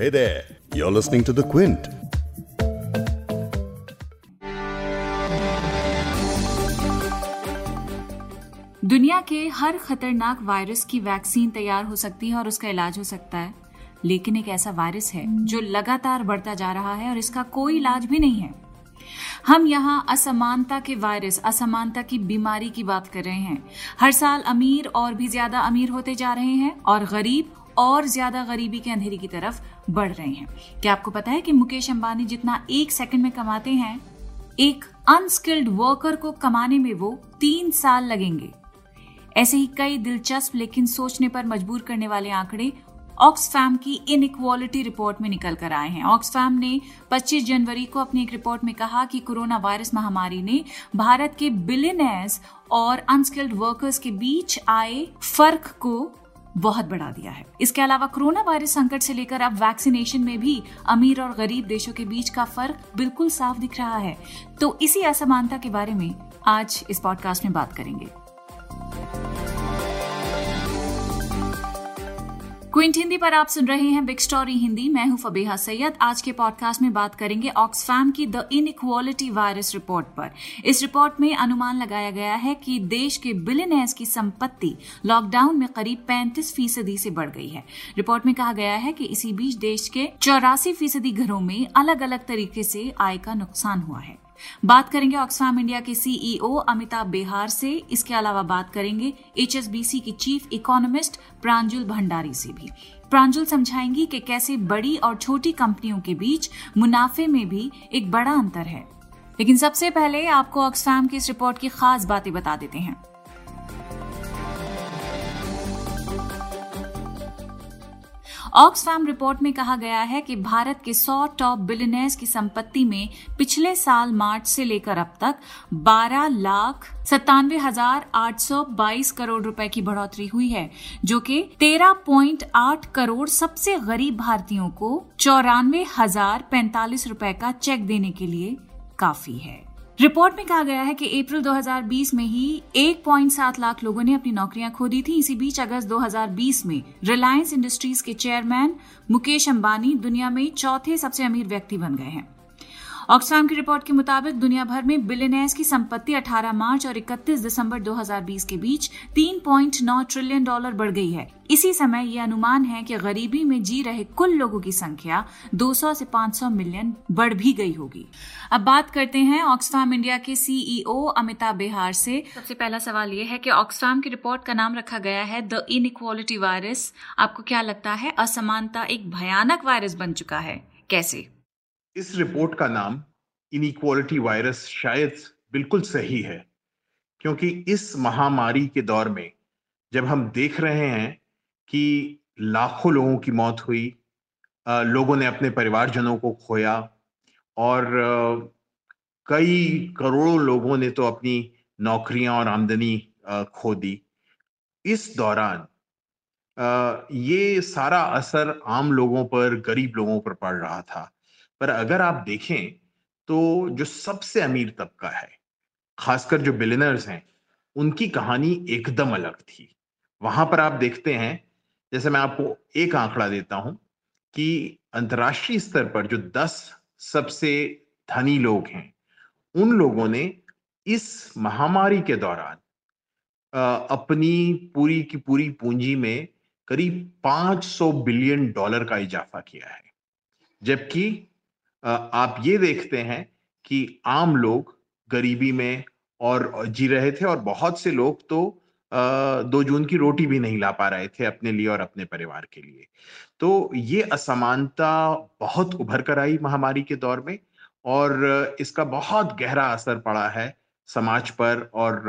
Hey there, you're listening to The Quint. दुनिया के हर खतरनाक वायरस की वैक्सीन तैयार हो सकती है और उसका इलाज हो सकता है। लेकिन एक ऐसा वायरस है जो लगातार बढ़ता जा रहा है और इसका कोई इलाज भी नहीं है। हम यहाँ असमानता के वायरस असमानता की बीमारी की बात कर रहे हैं। हर साल अमीर और भी ज़्यादा अमीर होते जा रहे हैं और गरीब और ज़्यादा गरीबी के अंधेरी की तरफ़ बढ़ रहे हैं। क्या आपको पता है कि मुकेश अंबानी जितना एक सेकंड में कमाते हैं, एक अनस्किल्ड वर्कर को कमाने में वो तीन साल लगेंगे। ऐसे ही कई दिलचस्प लेकिन सोचने पर मजबूर करने वाले आंकड़े ऑक्सफैम की इनइक्वालिटी रिपोर्ट में निकल कर आए हैं। ऑक्सफैम ने 25 जनवरी को अपनी एक रिपोर्ट में कहा कि कोरोना वायरस महामारी ने भारत के बिलियनर्स और अनस्किल्ड वर्कर्स के बीच आए फ़र्क को बहुत बढ़ा दिया है। इसके अलावा कोरोना वायरस संकट से लेकर अब वैक्सीनेशन में भी अमीर और गरीब देशों के बीच का फ़र्क बिल्कुल साफ़ दिख रहा है। तो इसी असमानता के बारे में आज इस पॉडकास्ट में बात करेंगे। क्विंट हिंदी पर आप सुन रहे हैं बिग स्टोरी हिंदी। मैं हूँ फबीहा सैयद। आज के पॉडकास्ट में बात करेंगे ऑक्सफैम की द इनइक्वालिटी वायरस रिपोर्ट पर। इस रिपोर्ट में अनुमान लगाया गया है कि देश के बिलियनर्स की संपत्ति लॉकडाउन में करीब 35 फ़ीसदी से बढ़ गई है। रिपोर्ट में कहा गया है कि इसी बीच देश के चौरासी फ़ीसदी घरों में अलग अलग तरीके से आय का नुकसान हुआ है। बात करेंगे ऑक्सफैम इंडिया के सीईओ अमिताभ बिहार से। इसके अलावा बात करेंगे एचएसबीसी की चीफ इकोनॉमिस्ट प्रांजुल भंडारी से भी। प्रांजुल समझाएँगी कि कैसे बड़ी और छोटी कंपनियों के बीच मुनाफे में भी एक बड़ा अंतर है। लेकिन सबसे पहले आपको ऑक्सफैम की इस रिपोर्ट की खास बातें बता देते हैं। ऑक्सफैम रिपोर्ट में कहा गया है कि भारत के 100 टॉप बिलियनर्स की संपत्ति में पिछले साल मार्च से लेकर अब तक 12 लाख सत्तानवे हज़ार आठ सौ बाईस करोड़ रुपए की बढ़ोतरी हुई है, जो कि 13.8 करोड़ सबसे गरीब भारतीयों को चौरानवे हज़ार पैंतालीस रुपए का चेक देने के लिए काफ़ी है। रिपोर्ट में कहा गया है कि अप्रैल 2020 में ही 1.7 लाख लोगों ने अपनी नौकरियाँ खो दी थी। इसी बीच अगस्त 2020 में रिलायंस इंडस्ट्रीज़ के चेयरमैन मुकेश अंबानी दुनिया में चौथे सबसे अमीर व्यक्ति बन गए हैं। ऑक्सफैम की रिपोर्ट के मुताबिक दुनिया भर में बिलियनर्स की संपत्ति 18 मार्च और 31 दिसंबर 2020 के बीच 3.9 ट्रिलियन डॉलर बढ़ गई है। इसी समय यह अनुमान है कि गरीबी में जी रहे कुल लोगों की संख्या 200 से 500 मिलियन बढ़ भी गई होगी। अब बात करते हैं ऑक्सफैम इंडिया के सीईओ अमिताभ बिहार से। सबसे पहला सवाल यह है कि ऑक्सफैम की रिपोर्ट का नाम रखा गया है द इनइक्वालिटी वायरस आपको क्या लगता है, असमानता एक भयानक वायरस बन चुका है? कैसे? इस रिपोर्ट का नाम इनइक्वालिटी वायरस शायद बिल्कुल सही है, क्योंकि इस महामारी के दौर में जब हम देख रहे हैं कि लाखों लोगों की मौत हुई लोगों ने अपने परिवारजनों को खोया और कई करोड़ों लोगों ने तो अपनी नौकरियाँ और आमदनी खो दी। इस दौरान ये सारा असर आम लोगों पर, गरीब लोगों पर पड़ रहा था। पर अगर आप देखें तो जो सबसे अमीर तबका है, खासकर जो बिलिनर्स हैं, उनकी कहानी एकदम अलग थी। वहाँ पर आप देखते हैं, जैसे मैं आपको एक आंकड़ा देता हूँ कि अंतर्राष्ट्रीय स्तर पर जो दस सबसे धनी लोग हैं, उन लोगों ने इस महामारी के दौरान अपनी पूरी की पूरी पूंजी में करीब 500 बिलियन डॉलर का इजाफा किया है। जबकि आप ये देखते हैं कि आम लोग गरीबी में और जी रहे थे और बहुत से लोग तो दो जून की रोटी भी नहीं ला पा रहे थे अपने लिए और अपने परिवार के लिए। तो ये असमानता बहुत उभर कर आई महामारी के दौर में और इसका बहुत गहरा असर पड़ा है समाज पर और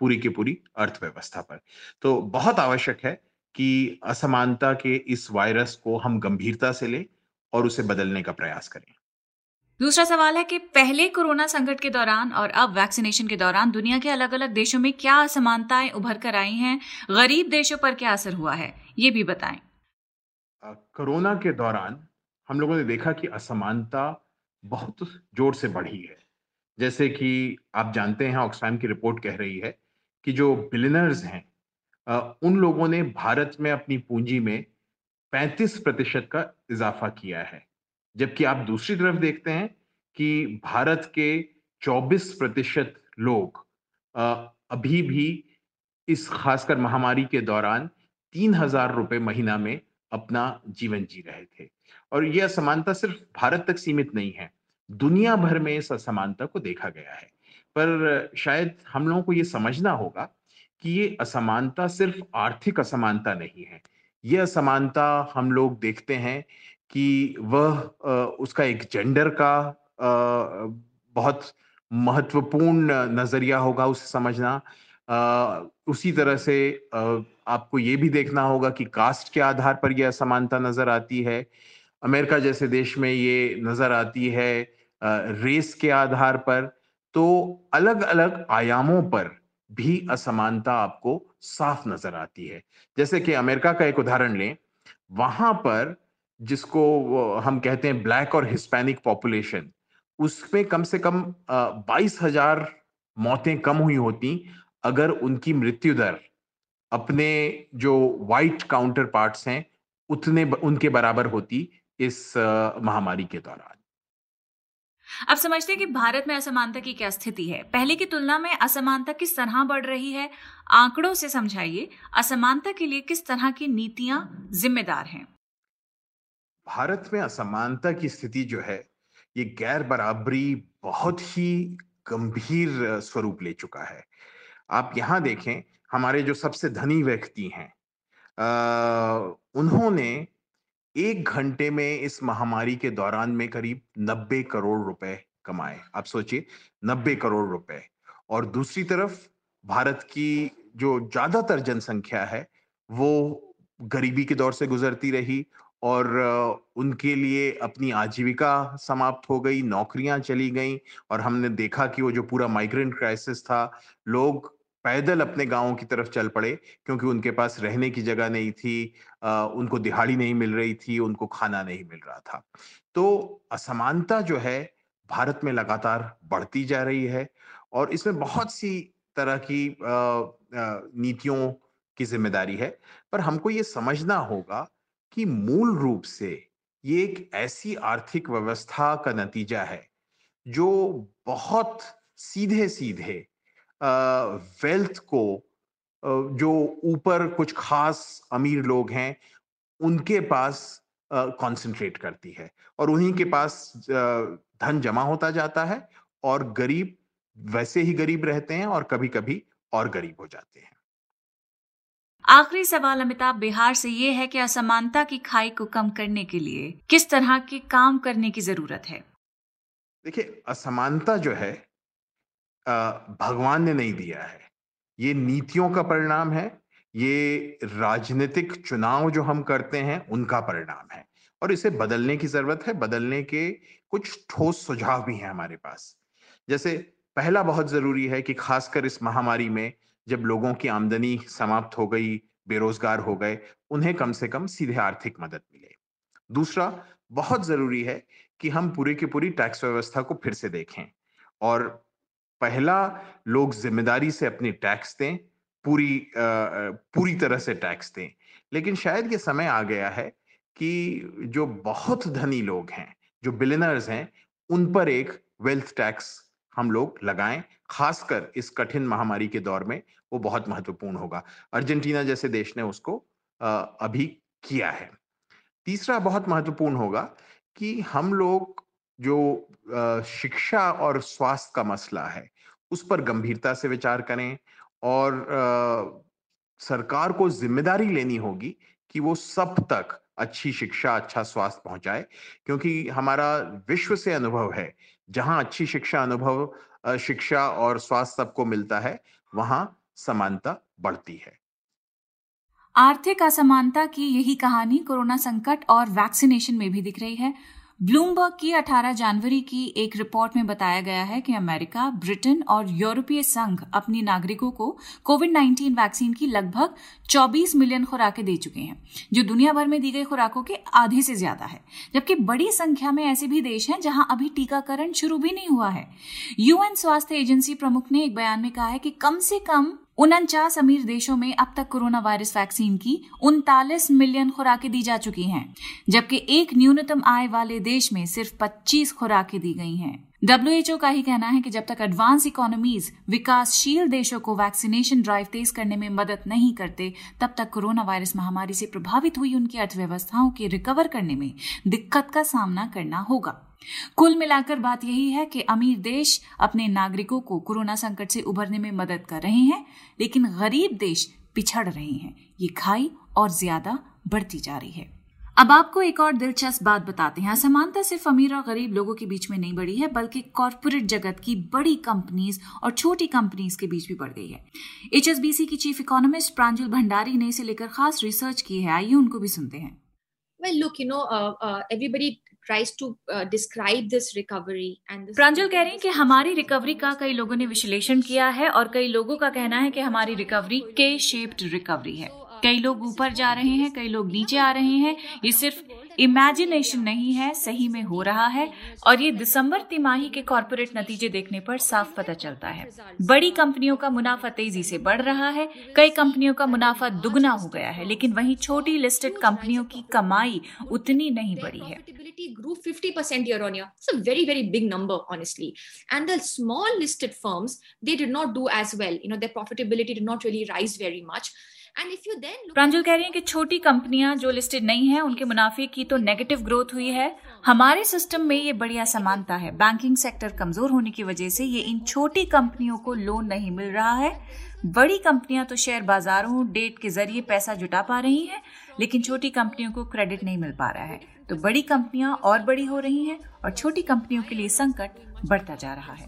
पूरी की पूरी अर्थव्यवस्था पर। तो बहुत आवश्यक है कि असमानता के इस वायरस को हम गंभीरता से लें और उसे बदलने का प्रयास करें। दूसरा सवाल है कि पहले कोरोना संकट के दौरान और अब वैक्सीनेशन के दौरान दुनिया के अलग अलग देशों में क्या असमानताएँ उभर कर आई हैं? गरीब देशों पर क्या असर हुआ है? ये भी बताएँ। कोरोना के दौरान हम लोगों ने देखा कि असमानता बहुत ज़ोर से बढ़ी है। जैसे कि आप जानते हैं, ऑक्सफैम की रिपोर्ट कह रही है कि जो बिलिनर्स हैं उन लोगों ने भारत में अपनी पूंजी में पैंतीस प्रतिशत का इजाफा किया है। जबकि आप दूसरी तरफ़ देखते हैं कि भारत के 24 प्रतिशत लोग अभी भी इस खासकर महामारी के दौरान तीन हज़ार रुपए महीना में अपना जीवन जी रहे थे। और यह असमानता सिर्फ़ भारत तक सीमित नहीं है, दुनिया भर में इस असमानता को देखा गया है। पर शायद हम लोगों को ये समझना होगा कि ये असमानता सिर्फ़ आर्थिक असमानता नहीं है। यह असमानता हम लोग देखते हैं कि वह उसका एक जेंडर का बहुत महत्वपूर्ण नज़रिया होगा उसे समझना। उसी तरह से आपको ये भी देखना होगा कि कास्ट के आधार पर यह असमानता नज़र आती है। अमेरिका जैसे देश में ये नज़र आती है रेस के आधार पर। तो अलग अलग आयामों पर भी असमानता आपको साफ़ नज़र आती है। जैसे कि अमेरिका का एक उदाहरण लें, वहाँ पर जिसको हम कहते हैं ब्लैक और हिस्पैनिक पॉपुलेशन, उसमें कम से कम बाईस हज़ार मौतें कम हुई होती, अगर उनकी मृत्यु दर अपने जो वाइट काउंटर पार्ट्स हैं, उतने उनके बराबर होती इस महामारी के दौरान। अब समझते हैं कि भारत में असमानता की क्या स्थिति है? पहले की तुलना में असमानता किस तरह बढ़ रही है? आंकड़ों से समझाइए, असमानता के लिए किस तरह की नीतियाँ जिम्मेदार हैं? भारत में असमानता की स्थिति जो है, ये गैर बराबरी बहुत ही गंभीर स्वरूप ले चुका है। आप यहाँ देखें, हमारे जो सबसे धनी व्यक्ति हैं उन्होंने एक घंटे में इस महामारी के दौरान में करीब नब्बे करोड़ रुपए कमाए। आप सोचिए, नब्बे करोड़ रुपए। और दूसरी तरफ़, भारत की जो ज़्यादातर जनसंख्या है, वो गरीबी के दौर से गुजरती रही और उनके लिए अपनी आजीविका समाप्त हो गई, नौकरियाँ चली गई और हमने देखा कि वो जो पूरा माइग्रेंट क्राइसिस था, लोग पैदल अपने गाँवों की तरफ़ चल पड़े क्योंकि उनके पास रहने की जगह नहीं थी उनको दिहाड़ी नहीं मिल रही थी, उनको खाना नहीं मिल रहा था। तो असमानता जो है, भारत में लगातार बढ़ती जा रही है और इसमें बहुत सी तरह की नीतियों की ज़िम्मेदारी है। पर हमको ये समझना होगा कि मूल रूप से ये एक ऐसी आर्थिक व्यवस्था का नतीजा है, जो बहुत सीधे सीधे वेल्थ को जो ऊपर कुछ खास अमीर लोग हैं, उनके पास कंसंट्रेट करती है और उन्हीं के पास धन जमा होता जाता है और गरीब वैसे ही गरीब रहते हैं और कभी कभी और गरीब हो जाते हैं। आखिरी सवाल, अमिताभ, बिहार से ये है कि असमानता की खाई को कम करने के लिए किस तरह के काम करने की ज़रूरत है? देखिए, असमानता जो है भगवान ने नहीं दिया है। ये नीतियों का परिणाम है, ये राजनीतिक चुनाव जो हम करते हैं, उनका परिणाम है। और इसे बदलने की ज़रूरत है, बदलने के कुछ ठोस सुझाव भी हैं हमारे पास। जैसे, पहला बहुत ज़रूरी है कि खासकर इस महामारी में जब लोगों की आमदनी समाप्त हो गई बेरोजगार हो गए उन्हें कम से कम सीधे आर्थिक मदद मिले। दूसरा बहुत ज़रूरी है कि हम पूरी की पूरी टैक्स व्यवस्था को फिर से देखें और पहला लोग ज़िम्मेदारी से अपनी टैक्स दें पूरी आ, पूरी तरह से टैक्स दें। लेकिन शायद ये समय आ गया है कि जो बहुत धनी लोग हैं जो बिलिनर्स हैं उन पर एक वेल्थ टैक्स हम लोग लगाएँ खासकर इस कठिन महामारी के दौर में वो बहुत महत्वपूर्ण होगा। अर्जेंटीना जैसे देश ने उसको अभी किया है। तीसरा बहुत महत्वपूर्ण होगा कि हम लोग जो शिक्षा और स्वास्थ्य का मसला है, उस पर गंभीरता से विचार करें और सरकार को ज़िम्मेदारी लेनी होगी कि वो सब तक अच्छी शिक्षा अच्छा स्वास्थ्य पहुँचाए, क्योंकि हमारा विश्व से अनुभव है जहाँ अच्छी शिक्षा, अनुभव शिक्षा और स्वास्थ्य सबको मिलता है, वहाँ समानता बढ़ती है। आर्थिक असमानता की यही कहानी कोरोना संकट और वैक्सीनेशन में भी दिख रही है। ब्लूमबर्ग की 18 जनवरी की एक रिपोर्ट में बताया गया है कि अमेरिका, ब्रिटेन और यूरोपीय संघ अपने नागरिकों को कोविड 19 वैक्सीन की लगभग 24 मिलियन खुराकें दे चुके हैं, जो दुनिया भर में दी गई खुराकों के आधे से ज़्यादा है। जबकि बड़ी संख्या में ऐसे भी देश हैं जहाँ अभी टीकाकरण शुरू भी नहीं हुआ है। यूएन स्वास्थ्य एजेंसी प्रमुख ने एक बयान में कहा है कि कम से कम उनचास अमीर देशों में अब तक कोरोना वायरस वैक्सीन की उनतालीस मिलियन खुराकें दी जा चुकी हैं, जबकि एक न्यूनतम आय वाले देश में सिर्फ़ 25 खुराकें दी गई हैं। डब्ल्यूएचओ का ही कहना है कि जब तक एडवांस इकोनॉमीज विकासशील देशों को वैक्सीनेशन ड्राइव तेज करने में मदद नहीं करते, तब तक कोरोना वायरस महामारी से प्रभावित हुई उनकी अर्थव्यवस्थाओं के रिकवर करने में दिक्कत का सामना करना होगा। कुल मिलाकर बात यही है कि अमीर देश अपने नागरिकों को कोरोना संकट से उभरने में मदद कर रहे हैं, लेकिन गरीब देश पिछड़ रहे हैं। ये खाई और ज़्यादा बढ़ती जा रही है। अब आपको एक और दिलचस्प बात बताते हैं। असमानता सिर्फ़ अमीर और गरीब लोगों के बीच में नहीं बढ़ी है बल्कि कॉरपोरेट जगत की बड़ी कंपनीज़ और छोटी कंपनीज़ के बीच भी बढ़ गई है। एचएसबीसी की चीफ इकोनॉमिस्ट प्रांजुल भंडारी ने इसे लेकर खास रिसर्च की है। आइए उनको भी सुनते हैं। Well, look, you know, uh, uh, everybody tries to uh, describe this recovery and this प्रांजल कह रही हैं कि हमारी रिकवरी का कई लोगों ने विश्लेषण किया है और कई लोगों का कहना है कि हमारी रिकवरी के शेप्ड रिकवरी है। कई लोग ऊपर जा रहे हैं कई लोग नीचे आ रहे हैं ये सिर्फ़ इमेजिनेशन नहीं है सही में हो रहा है और ये दिसंबर तिमाही के कॉरपोरेट नतीजे देखने पर साफ़ पता चलता है बड़ी कंपनियों का मुनाफा तेज़ी से बढ़ रहा है कई कंपनियों का मुनाफा दुगना हो गया है लेकिन वहीं छोटी लिस्टेड कंपनियों की कमाई उतनी नहीं बढ़ी है grew 50% year on year. It's a very, very big number, honestly. And the small listed firms, they did not do as well. You know, their profitability did not really rise very much. प्रांजल कह रही हैं कि छोटी कंपनियाँ जो listed नहीं है उनके मुनाफे की तो नेगेटिव ग्रोथ हुई है। हमारे सिस्टम में ये बड़ी असमानता है। बैंकिंग सेक्टर कमज़ोर होने की वजह से ये इन छोटी कंपनियों को लोन नहीं मिल रहा है। बड़ी कंपनियाँ तो शेयर बाजारों डेट के ज़रिए पैसा जुटा पा रही हैं लेकिन छोटी कंपनियों को क्रेडिट नहीं मिल पा रहा है। तो बड़ी कंपनियाँ और बड़ी हो रही हैं और छोटी कंपनियों के लिए संकट बढ़ता जा रहा है।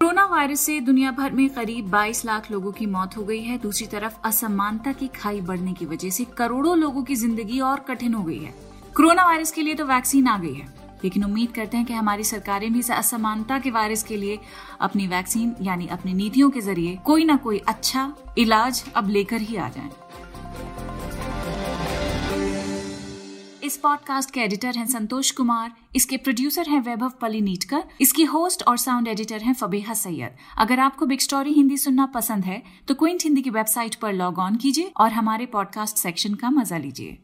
कोरोना वायरस से दुनिया भर में करीब 22 लाख लोगों की मौत हो गई है। दूसरी तरफ़ असमानता की खाई बढ़ने की वजह से करोड़ों लोगों की ज़िंदगी और कठिन हो गई है। कोरोना वायरस के लिए तो वैक्सीन आ गई है। लेकिन उम्मीद करते हैं कि हमारी सरकारें भी इस असमानता के वायरस के लिए अपनी वैक्सीन, यानी अपनी नीतियों के ज़रिए कोई ना कोई अच्छा इलाज अब लेकर ही आ जाएँ। इस पॉडकास्ट के एडिटर हैं संतोष कुमार, इसके प्रोड्यूसर हैं वैभव पली नीटकर इसकी होस्ट और साउंड एडिटर हैं फबेहा सैयद। अगर आपको बिग स्टोरी हिंदी सुनना पसंद है तो क्विंट हिंदी की वेबसाइट पर लॉग ऑन कीजिए और हमारे पॉडकास्ट सेक्शन का मज़ा लीजिए।